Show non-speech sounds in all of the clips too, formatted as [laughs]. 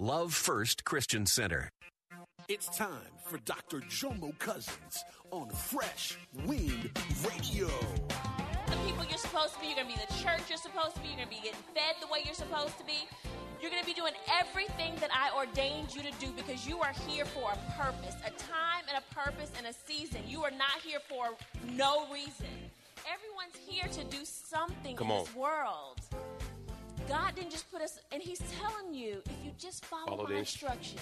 Love First Christian Center. It's time for Dr. Jomo Cousins on Fresh Wind Radio. The people you're supposed to be, you're going to be the church you're supposed to be, you're going to be getting fed the way you're supposed to be. You're going to be doing everything that I ordained you to do because you are here for a purpose, a time and a purpose and a season. You are not here for no reason. Everyone's here to do something Come in on. this world. God didn't just put us, and He's telling you if you just follow, Follow my the instruction.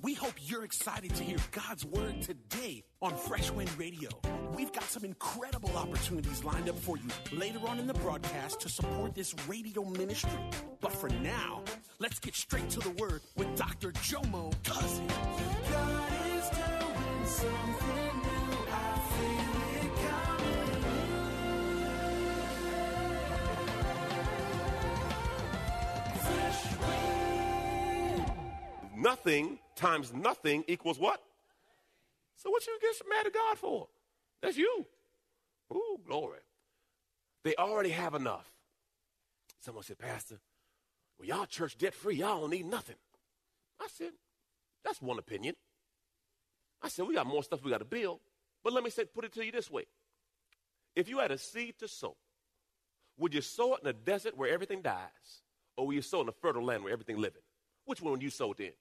We hope you're excited to hear God's word today on Fresh Wind Radio. We've got some incredible opportunities lined up for you later on in the broadcast to support this radio ministry. But for now, let's get straight to the word with Dr. Jomo Cousins. God is doing something Nothing times nothing equals what? So what you get mad at God for? That's you. Ooh, glory. They already have enough. Someone said, Pastor, well, y'all church debt free. Y'all don't need nothing. I said, that's one opinion. I said, we got more stuff we got to build. But let me say, put it to you this way. If you had a seed to sow, would you sow it in a desert where everything dies? Oh, Will you sow in a fertile land where everything living? Which one you sow it in?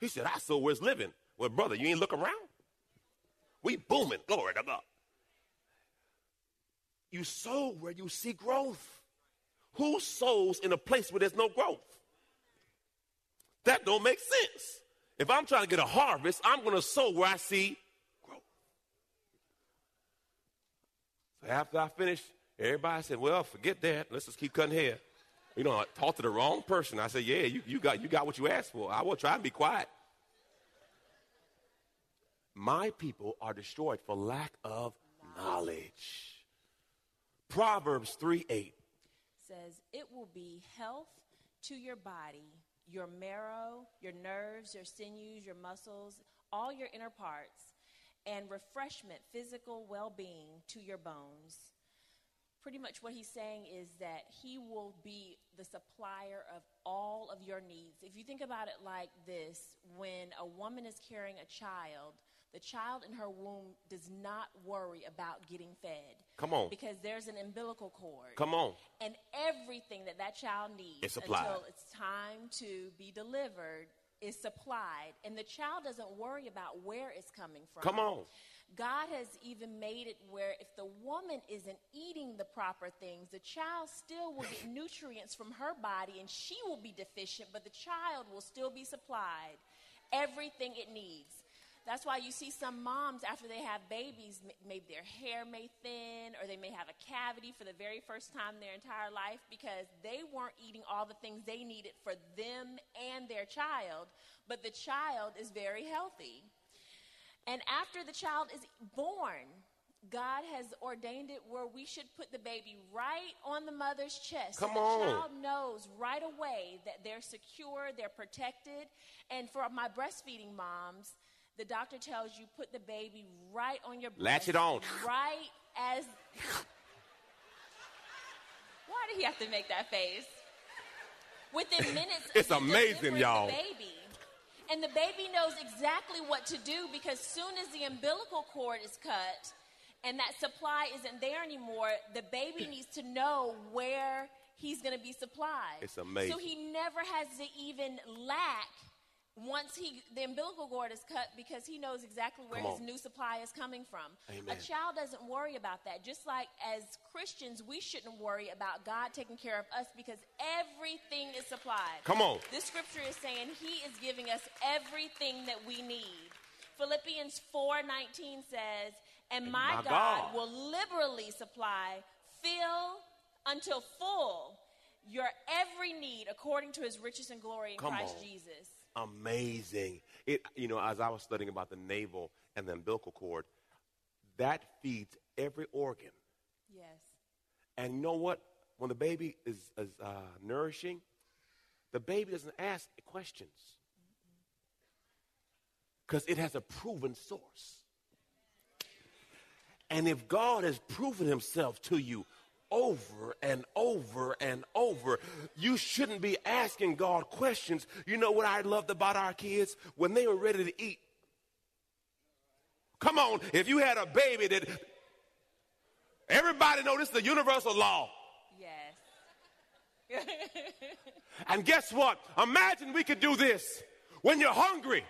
He said, I sow where it's living. Well, brother, you ain't look around. We booming. Glory to God. You sow where you see growth. Who sows in a place where there's no growth? That don't make sense. If I'm trying to get a harvest, I'm going to sow where I see growth. So after I finished, everybody said, "Well, forget that. Let's just keep cutting hair." You know, I talked to the wrong person. I said, "Yeah, you, you got you got what you asked for. I will try and be quiet." My people are destroyed for lack of knowledge. Proverbs 3 8. says it will be health to your body, your marrow, your nerves, your sinews, your muscles, all your inner parts, and refreshment, physical well being to your bones. Pretty much what he's saying is that he will be the supplier of all of your needs. If you think about it like this, when a woman is carrying a child, the child in her womb does not worry about getting fed. Come on. Because there's an umbilical cord Come on. and everything that that child needs It's until it's time to be delivered is supplied and the child doesn't worry about where it's coming from Come on. God has even made it where if the woman isn't eating the proper things the child still will get [laughs] nutrients from her body and she will be deficient but the child will still be supplied everything it needs that's why you see some moms after they have babies, maybe their hair may thin or they may have a cavity for the very first time in their entire life because they weren't eating all the things they needed for them and their child, but the child is very healthy. And after the child is born, God has ordained it where we should put the baby right on the mother's chest. Come so on. the child knows right away that they're secure, they're protected. And for my breastfeeding moms, the doctor tells you put the baby right on your breast. Latch it on. Right as. Why did he have to make that face? Within minutes, It's amazing, y'all. Baby. And the baby knows exactly what to do because soon as the umbilical cord is cut and that supply isn't there anymore, the baby [clears throat] needs to know where he's going to be supplied. It's amazing. So he never has to even lack once he the umbilical cord is cut because he knows exactly where his new supply is coming from. Amen. A child doesn't worry about that. Just like as Christians, we shouldn't worry about God taking care of us because everything is supplied. Come on. This scripture is saying he is giving us everything that we need. Philippians 4:19 says, "And my, My God, God. will liberally supply, fill until full, your every need according to his riches and glory in Come Christ on. Jesus. Amazing. It, you know, as I was studying about the navel and the umbilical cord, that feeds every organ. Yes. And you know what? When the baby is, is uh, nourishing, the baby doesn't ask questions because it has a proven source. And if God has proven himself to you over and over and over, you shouldn't be asking God questions. You know what I loved about our kids? When they were ready to eat. Come on, if you had a baby that everybody know this is the universal law. Yes. And guess what? Imagine we could do this when you're hungry,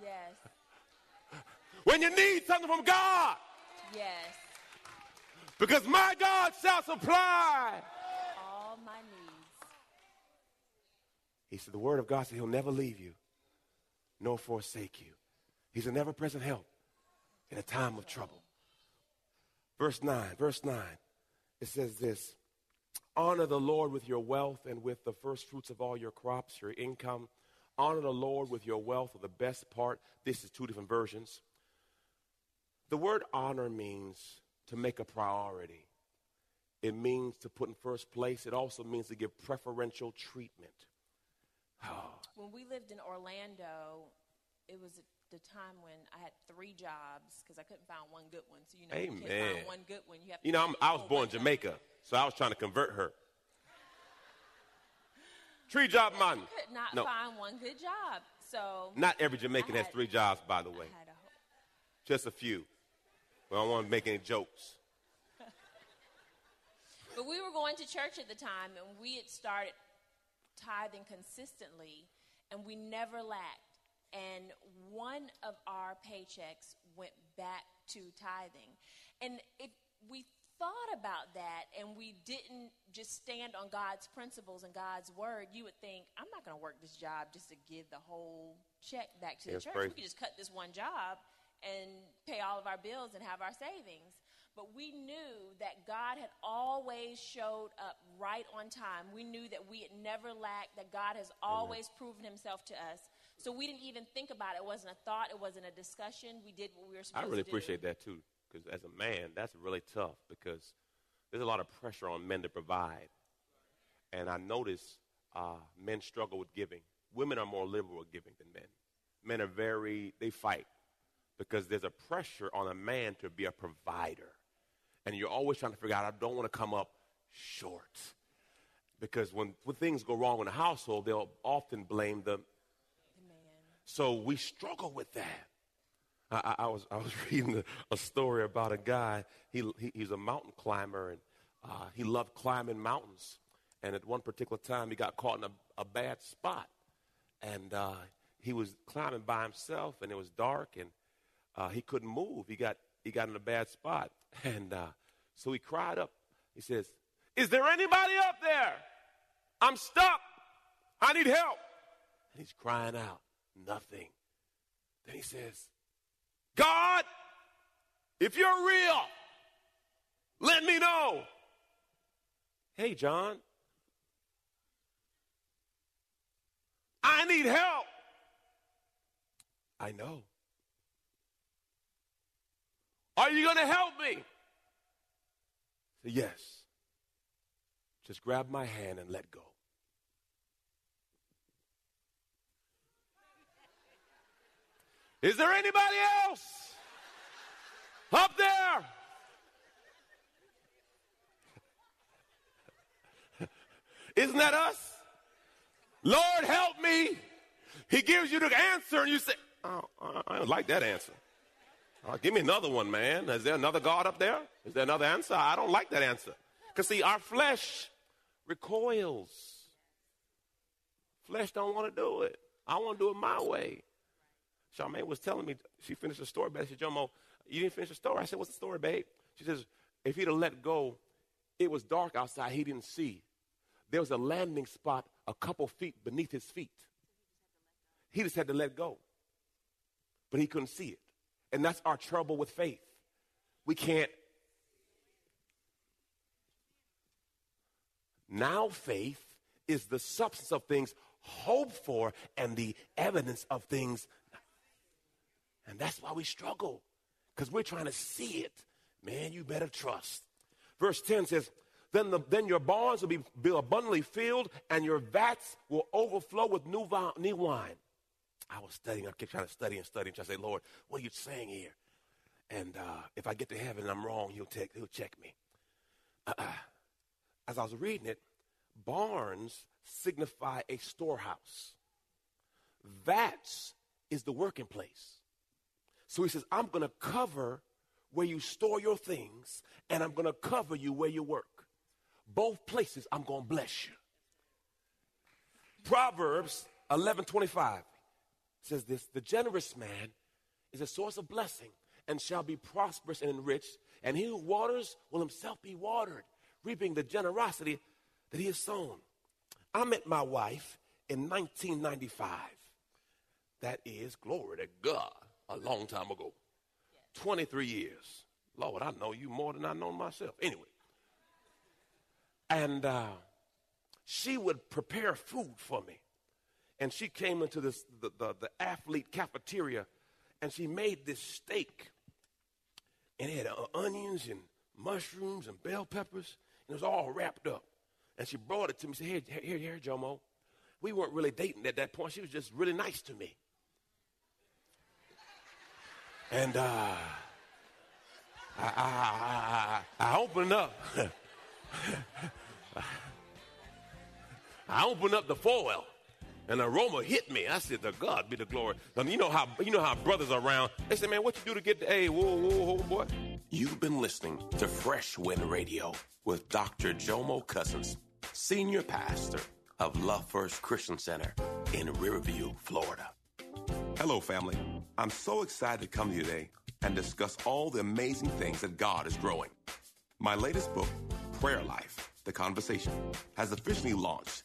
Yes. when you need something from God. Yes. Because my God shall supply. All my needs. He said, The word of God said he'll never leave you nor forsake you. He's an ever present help in a time of trouble. Verse 9, verse 9, it says this Honor the Lord with your wealth and with the first fruits of all your crops, your income. Honor the Lord with your wealth, or the best part. This is two different versions. The word honor means to make a priority. It means to put in first place. It also means to give preferential treatment. [sighs] When we lived in Orlando, it was the time when I had three jobs because I couldn't find one good one. So you know, you can't find one good one. You have to You know, I'm, I was born in. Jamaica, so I was trying to convert her. [laughs] Tree job man. Could not No, find one good job. So not every Jamaican I has three jobs, by the way. Had a Just a few. Well, I don't want to make any jokes. [laughs] But we were going to church at the time, and we had started tithing consistently, and we never lacked. And one of our paychecks went back to tithing. And if we thought about that and we didn't just stand on God's principles and God's word, you would think, I'm not going to work this job just to give the whole check back to That's the church. crazy. We could just cut this one job and pay all of our bills and have our savings. But we knew that God had always showed up right on time. We knew that we had never lacked, that God has always proven himself to us. So we didn't even think about it. It wasn't a thought, it wasn't a discussion. We did what we were supposed to do. I really appreciate that too, because as a man, that's really tough because there's a lot of pressure on men to provide. And I notice uh, men struggle with giving. Women are more liberal with giving than men. Men are very, they fight because there's a pressure on a man to be a provider. And you're always trying to figure out, I don't want to come up short. Because when, when things go wrong in the household, they'll often blame the, so we struggle with that. I, I, I was I was [laughs] reading a, a story about a guy. He, he he's a mountain climber and uh, he loved climbing mountains. And at one particular time, he got caught in a, a bad spot, and uh, he was climbing by himself, and it was dark, and uh, he couldn't move. He got he got in a bad spot, [laughs] and uh, so he cried up. He says, "Is there anybody up there? I'm stuck. I need help." And he's crying out, nothing. Then he says, God, if you're real, let me know. Hey, John, I need help. I know. Are you going to help me? Say, yes. Just grab my hand and let go. Is there anybody else up there? Isn't that us? Lord, help me. He gives you the answer, and you say, oh, I don't like that answer. Uh, give me another one, man. Is there another God up there? Is there another answer? I don't like that answer. Because, see, our flesh recoils. Flesh don't want to do it. I want to do it my way. Charmaine was telling me, she finished the story, but she said, Jomo, you didn't finish the story. I said, what's the story, babe? She says, if he'd have let go, it was dark outside. He didn't see. There was a landing spot a couple feet beneath his feet. He just had to let go. But he couldn't see it. And that's our trouble with faith. We can't. Now faith is the substance of things hoped for and the evidence of things. And that's why we struggle, because we're trying to see it. Man, you better trust. Verse 10 says, then, the, then your barns will be, be abundantly filled, and your vats will overflow with new, new wine. I was studying, I kept trying to study and study, and trying to say, Lord, what are you saying here? And uh, if I get to heaven and I'm wrong, he'll, take, he'll check me. Uh-uh. As I was reading it, barns signify a storehouse. Vats is the working place. So he says, I'm going to cover where you store your things, and I'm going to cover you where you work. Both places, I'm going to bless you. Proverbs 11:25 says this: The generous man is a source of blessing and shall be prosperous and enriched, and he who waters will himself be watered, reaping the generosity that he has sown. I met my wife in 1995. That is, glory to God, a long time ago. 23 years. Lord, I know you more than I know myself. Anyway. And uh, she would prepare food for me. And she came into this, the, the, the athlete cafeteria and she made this steak. And it had uh, onions and mushrooms and bell peppers. And it was all wrapped up. And she brought it to me. She said, Here, here, here, Jomo. We weren't really dating at that point. She was just really nice to me. And uh, I, I, I, I opened up. [laughs] I opened up the foil, and the aroma hit me. I said, "To God be the glory." You know how you know how brothers are around. They say, "Man, what you do to get the A? Whoa, whoa, whoa, boy." You've been listening to Fresh Wind Radio with Dr. Jomo Cousins, senior pastor of Love First Christian Center in Riverview, Florida. Hello, family. I'm so excited to come to you today and discuss all the amazing things that God is growing. My latest book, Prayer Life The Conversation, has officially launched,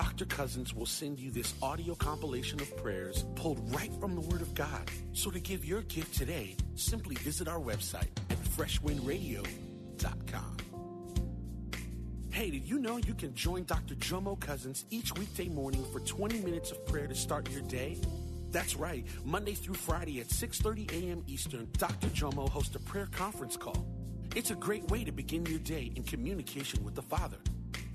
Dr. Cousins will send you this audio compilation of prayers pulled right from the Word of God. So to give your gift today, simply visit our website at freshwindradio.com. Hey, did you know you can join Dr. Jomo Cousins each weekday morning for 20 minutes of prayer to start your day? That's right. Monday through Friday at 6:30 a.m. Eastern, Dr. Jomo hosts a prayer conference call. It's a great way to begin your day in communication with the Father.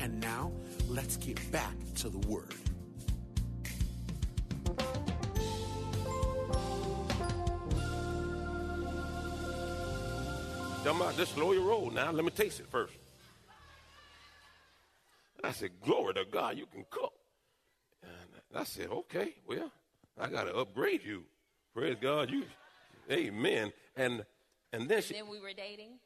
And now, let's get back to the Word. Tell me, just slow your roll now. Let me taste it first. I said, Glory to God, you can cook. And I said, Okay, well, I got to upgrade you. Praise God. You, amen. And and then she. Then we were dating.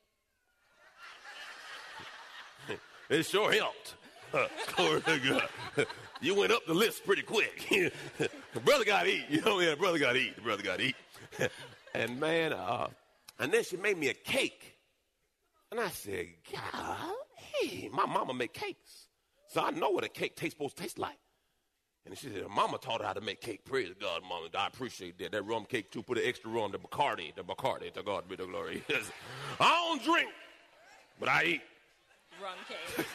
It sure helped. [laughs] Glory to God. You went up the list pretty quick. [laughs] brother got eat. You know, yeah, brother got eat. The brother got eat. [laughs] and man, uh, and then she made me a cake. And I said, God, hey, my mama make cakes. So I know what a cake tastes supposed to taste like. And she said, Mama taught her how to make cake. Praise God, Mama. I appreciate that. That rum cake, too. Put an extra rum, the Bacardi, the Bacardi. To God be the glory. I don't drink, but I eat. Rum cake.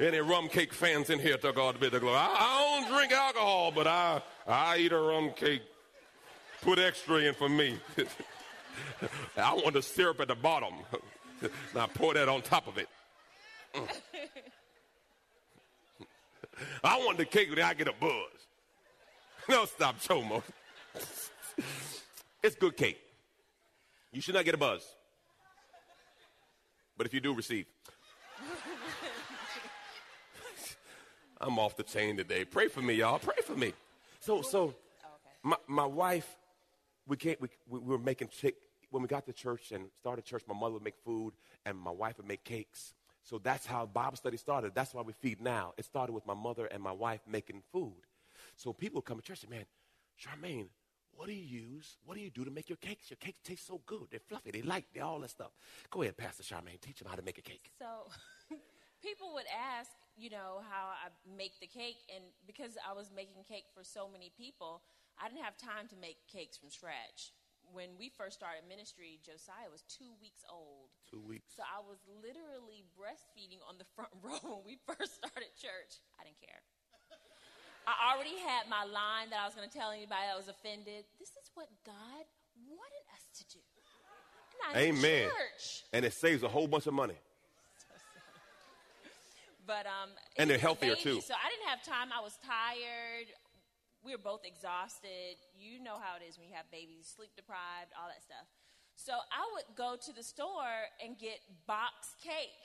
[laughs] Any rum cake fans in here, to God be the glory. I, I don't drink alcohol, but I, I eat a rum cake. Put extra in for me. [laughs] I want the syrup at the bottom. [laughs] now pour that on top of it. I want the cake when I get a buzz. No, stop, Jomo. it's good cake. You should not get a buzz. But if you do, receive. [laughs] I'm off the chain today. Pray for me, y'all. Pray for me. So, so oh, my, my wife, we, can't, we, we were making chick, when we got to church and started church, my mother would make food and my wife would make cakes. So that's how Bible study started. That's why we feed now. It started with my mother and my wife making food. So people come to church and say, man, Charmaine, what do you use? What do you do to make your cakes? Your cakes taste so good. They're fluffy. They light. They're all that stuff. Go ahead, Pastor Charmaine. Teach them how to make a cake. So [laughs] people would ask, you know, how I make the cake. And because I was making cake for so many people, I didn't have time to make cakes from scratch when we first started ministry, Josiah was two weeks old. Two weeks. So I was literally breastfeeding on the front [laughs] row when we first started church. I didn't care. I already had my line that I was going to tell anybody that was offended. This is what God wanted us to do. Amen. And it saves a whole bunch of money. [laughs] but um, and they're healthier baby, too. So I didn't have time. I was tired we were both exhausted. You know how it is when you have babies, sleep deprived, all that stuff. So I would go to the store and get box cake.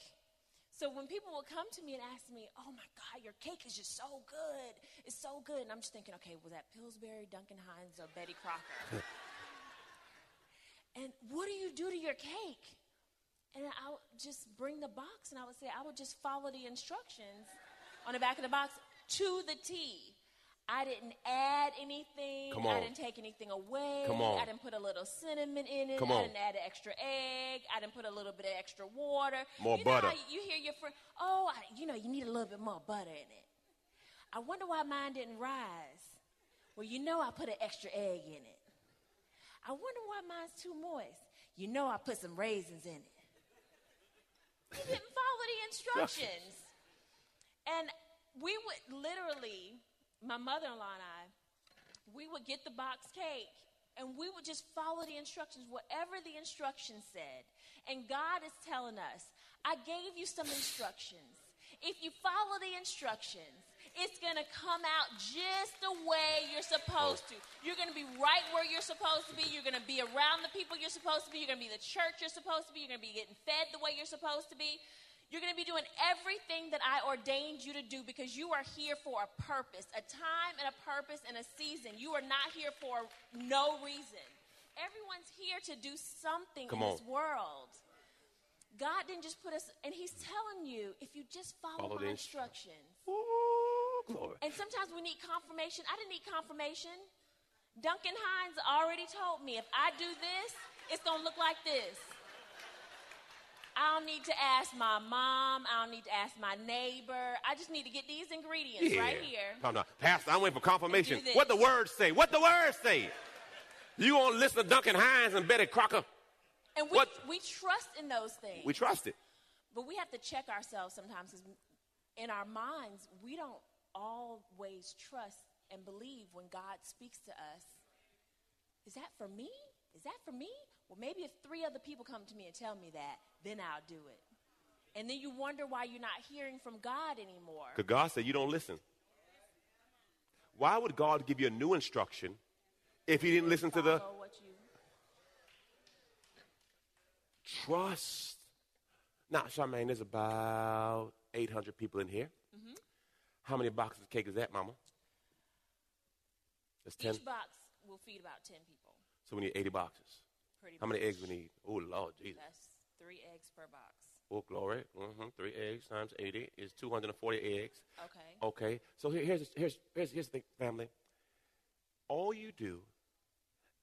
So when people would come to me and ask me, "Oh my God, your cake is just so good! It's so good," and I'm just thinking, "Okay, was that Pillsbury, Duncan Hines, or Betty Crocker?" and what do you do to your cake? And I would just bring the box, and I would say, I would just follow the instructions on the back of the box to the T. I didn't add anything. Come on. I didn't take anything away. Come on. I didn't put a little cinnamon in it. Come on. I didn't add an extra egg. I didn't put a little bit of extra water. More you butter. Know how you hear your friend, oh, I, you know, you need a little bit more butter in it. I wonder why mine didn't rise. Well, you know, I put an extra egg in it. I wonder why mine's too moist. You know, I put some raisins in it. You didn't follow the [laughs] instructions. And we would literally my mother in law and I, we would get the box cake and we would just follow the instructions, whatever the instructions said. And God is telling us, I gave you some instructions. If you follow the instructions, it's going to come out just the way you're supposed to. You're going to be right where you're supposed to be. You're going to be around the people you're supposed to be. You're going to be the church you're supposed to be. You're going to be getting fed the way you're supposed to be. You're going to be doing everything that I ordained you to do because you are here for a purpose, a time and a purpose and a season. You are not here for no reason. Everyone's here to do something Come in on. this world. God didn't just put us, and He's telling you if you just follow, Follow my instructions. Ooh, glory. And sometimes we need confirmation. I didn't need confirmation. Duncan Hines already told me if I do this, it's going to look like this. I don't need to ask my mom. I don't need to ask my neighbor. I just need to get these ingredients Yeah. right here. Hold on. Pastor, I'm waiting for confirmation. And do this. What the words say? What the words say? You gonna listen to Duncan Hines and Betty Crocker? And we, What- we trust in those things. We trust it. but we have to check ourselves sometimes because in our minds, we don't always trust and believe when God speaks to us. Is that for me? Is that for me? Well, maybe if three other people come to me and tell me that, then I'll do it. And then you wonder why you're not hearing from God anymore. Because God said you don't listen. Why would God give you a new instruction if He didn't listen to the you- trust? Now, Charmaine, there's about 800 people in here. Mm-hmm. How many boxes of cake is that, Mama? That's 10. Each box will feed about 10 people. So we need 80 boxes. Pretty How many eggs we need? Oh, Lord Jesus. That's three eggs per box. Oh, glory. hmm Three eggs times 80 is 240 eggs. Okay. Okay. So here, here's, here's, here's, here's the thing, family. All you do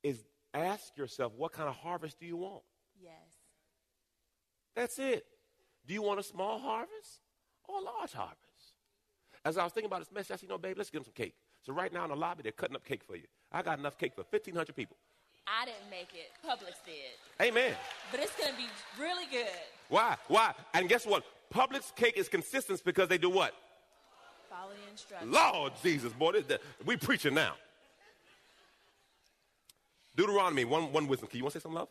is ask yourself, what kind of harvest do you want? Yes. That's it. Do you want a small harvest or a large harvest? As I was thinking about this message, I said, you know, babe, let's get them some cake. So right now in the lobby, they're cutting up cake for you. I got enough cake for 1,500 people. I didn't make it. Publix did. Amen. But it's going to be really good. Why? Why? And guess what? Publix cake is consistent because they do what? Follow the instructions. Lord Jesus, boy, this, this- we preaching now. Deuteronomy, one, one wisdom. Can you want to say something, love?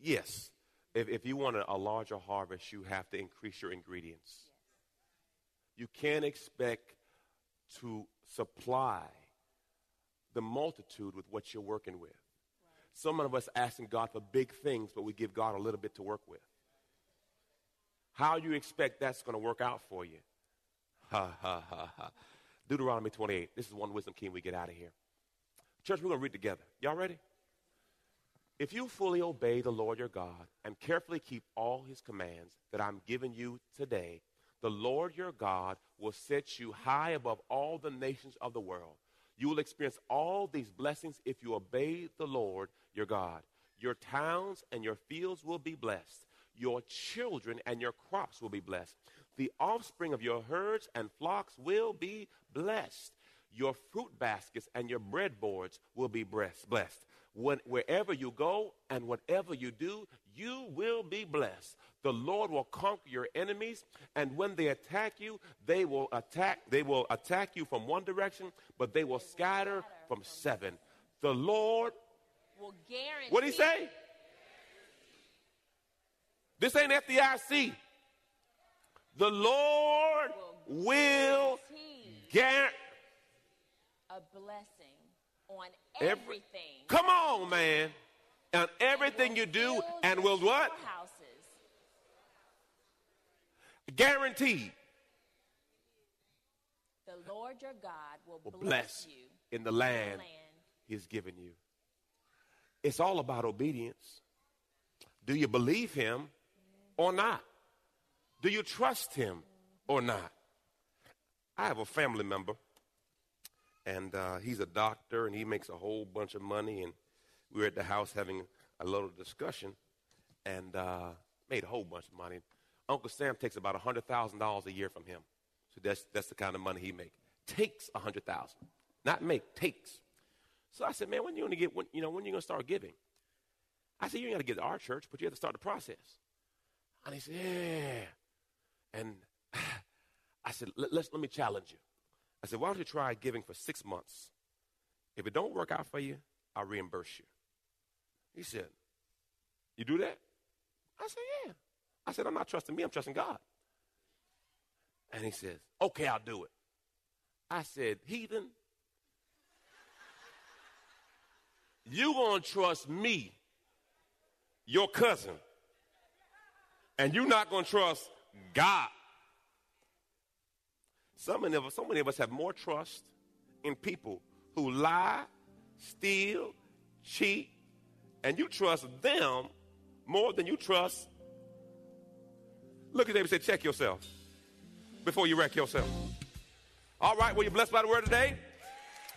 Yes. If, if you want a, a larger harvest, you have to increase your ingredients. You can't expect to supply the multitude with what you're working with. Some of us asking God for big things, but we give God a little bit to work with. How you expect that's going to work out for you? Ha, ha, ha, ha. Deuteronomy 28. This is one wisdom key we get out of here. Church, we're going to read together. Y'all ready? If you fully obey the Lord your God and carefully keep all his commands that I'm giving you today, the Lord your God will set you high above all the nations of the world. You will experience all these blessings if you obey the Lord your God. Your towns and your fields will be blessed. Your children and your crops will be blessed. The offspring of your herds and flocks will be blessed. Your fruit baskets and your breadboards will be blessed. When, wherever you go and whatever you do, you will be blessed. The Lord will conquer your enemies, and when they attack you, they will attack. They will attack you from one direction, but they will scatter from seven. The Lord, Will guarantee. what did he say? This ain't FDIC. The Lord will guarantee. A blessing on Every- everything. Come on, man. On everything you do, and will what? Houses. Guaranteed. The Lord your God will, Will bless, bless you in the in land land. He's given you. It's all about obedience. Do you believe Him or not? Do you trust Him or not? I have a family member, and uh, he's a doctor, and he makes a whole bunch of money. And we were at the house having a little discussion, and uh, made a whole bunch of money. Uncle Sam takes about hundred thousand dollars a year from him, so that's that's the kind of money he makes. Takes a hundred thousand, not make takes. So I said, man, when you gonna get when you know when you gonna start giving? I said, you ain't got to get to our church, but you have to start the process. And he said, yeah. And [sighs] I said, let, let's, let me challenge you. I said, why don't you try giving for six months? If it don't work out for you, I'll reimburse you. He said, you do that? I said, yeah. I said, I'm not trusting me, I'm trusting God. And he says, okay, I'll do it. I said, heathen, you to trust me, your cousin, and you're not to trust God. Some of, us, so many of us have more trust in people who lie, steal, cheat, and you trust them more than you trust. Look at them and say, check yourself before you wreck yourself. All right, were you blessed by the word today?